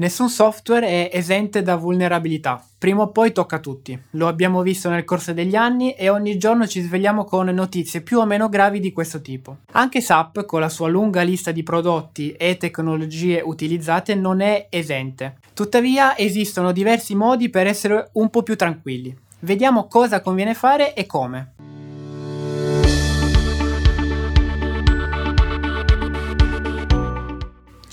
Nessun software è esente da vulnerabilità. Prima o poi tocca a tutti. Lo abbiamo visto nel corso degli anni e ogni giorno ci svegliamo con notizie più o meno gravi di questo tipo. Anche SAP, con la sua lunga lista di prodotti e tecnologie utilizzate, non è esente. Tuttavia esistono diversi modi per essere un po' più tranquilli. Vediamo cosa conviene fare e come.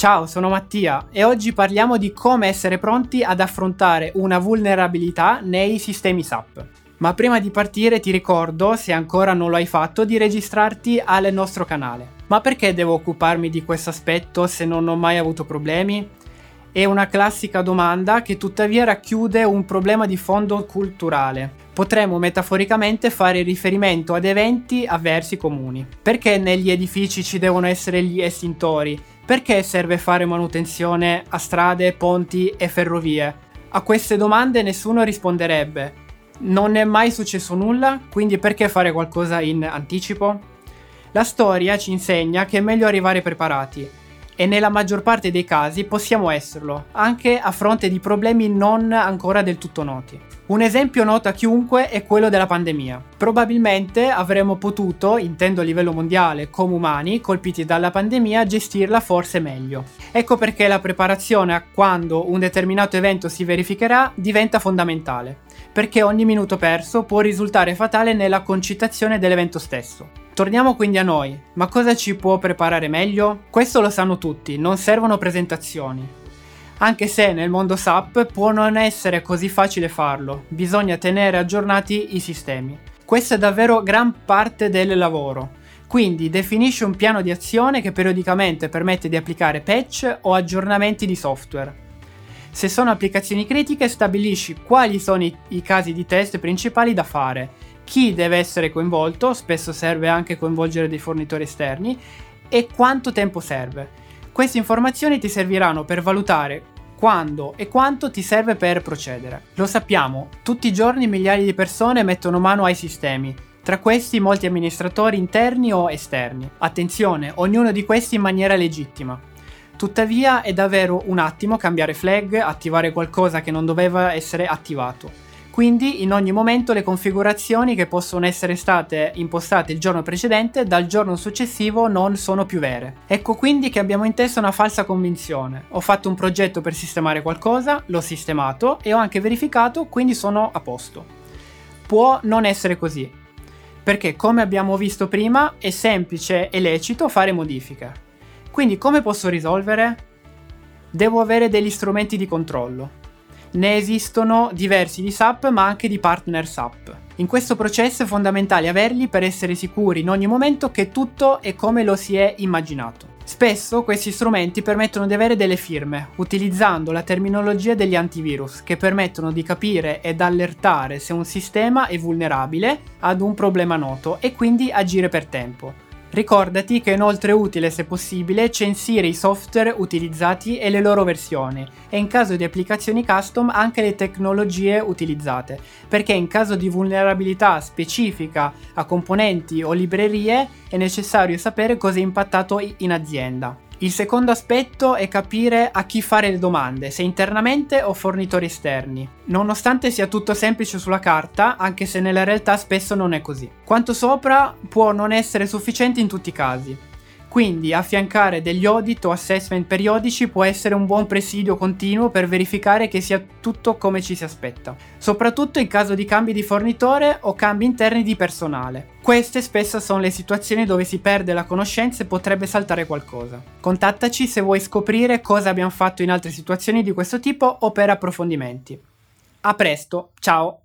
Ciao, sono Mattia e oggi parliamo di come essere pronti ad affrontare una vulnerabilità nei sistemi SAP. Ma prima di partire ti ricordo, se ancora non lo hai fatto, di registrarti al nostro canale. Ma perché devo occuparmi di questo aspetto se non ho mai avuto problemi? È una classica domanda che tuttavia racchiude un problema di fondo culturale. Potremmo metaforicamente fare riferimento ad eventi avversi comuni. Perché negli edifici ci devono essere gli estintori? Perché serve fare manutenzione a strade, ponti e ferrovie? A queste domande nessuno risponderebbe. Non è mai successo nulla, quindi perché fare qualcosa in anticipo? La storia ci insegna che è meglio arrivare preparati e nella maggior parte dei casi possiamo esserlo, anche a fronte di problemi non ancora del tutto noti. Un esempio noto a chiunque è quello della pandemia. Probabilmente avremmo potuto, intendo a livello mondiale, come umani, colpiti dalla pandemia, gestirla forse meglio. Ecco perché la preparazione a quando un determinato evento si verificherà diventa fondamentale, perché ogni minuto perso può risultare fatale nella concitazione dell'evento stesso. Torniamo quindi a noi, ma cosa ci può preparare meglio? Questo lo sanno tutti, non servono presentazioni anche se nel mondo SAP può non essere così facile farlo, bisogna tenere aggiornati i sistemi. Questa è davvero gran parte del lavoro. Quindi definisci un piano di azione che periodicamente permette di applicare patch o aggiornamenti di software. Se sono applicazioni critiche stabilisci quali sono i, i casi di test principali da fare, chi deve essere coinvolto, spesso serve anche coinvolgere dei fornitori esterni, e quanto tempo serve. Queste informazioni ti serviranno per valutare quando e quanto ti serve per procedere. Lo sappiamo, tutti i giorni migliaia di persone mettono mano ai sistemi, tra questi molti amministratori interni o esterni. Attenzione, ognuno di questi in maniera legittima. Tuttavia è davvero un attimo cambiare flag, attivare qualcosa che non doveva essere attivato. Quindi in ogni momento le configurazioni che possono essere state impostate il giorno precedente dal giorno successivo non sono più vere. Ecco quindi che abbiamo in testa una falsa convinzione. Ho fatto un progetto per sistemare qualcosa, l'ho sistemato e ho anche verificato, quindi sono a posto. Può non essere così. Perché come abbiamo visto prima è semplice e lecito fare modifiche. Quindi come posso risolvere? Devo avere degli strumenti di controllo ne esistono diversi di SAP ma anche di partner SAP. In questo processo è fondamentale averli per essere sicuri in ogni momento che tutto è come lo si è immaginato. Spesso questi strumenti permettono di avere delle firme, utilizzando la terminologia degli antivirus, che permettono di capire ed allertare se un sistema è vulnerabile ad un problema noto e quindi agire per tempo. Ricordati che è inoltre utile, se possibile, censire i software utilizzati e le loro versioni e in caso di applicazioni custom anche le tecnologie utilizzate, perché in caso di vulnerabilità specifica a componenti o librerie è necessario sapere cosa è impattato in azienda. Il secondo aspetto è capire a chi fare le domande, se internamente o fornitori esterni. Nonostante sia tutto semplice sulla carta, anche se nella realtà spesso non è così. Quanto sopra può non essere sufficiente in tutti i casi. Quindi affiancare degli audit o assessment periodici può essere un buon presidio continuo per verificare che sia tutto come ci si aspetta, soprattutto in caso di cambi di fornitore o cambi interni di personale. Queste spesso sono le situazioni dove si perde la conoscenza e potrebbe saltare qualcosa. Contattaci se vuoi scoprire cosa abbiamo fatto in altre situazioni di questo tipo o per approfondimenti. A presto, ciao!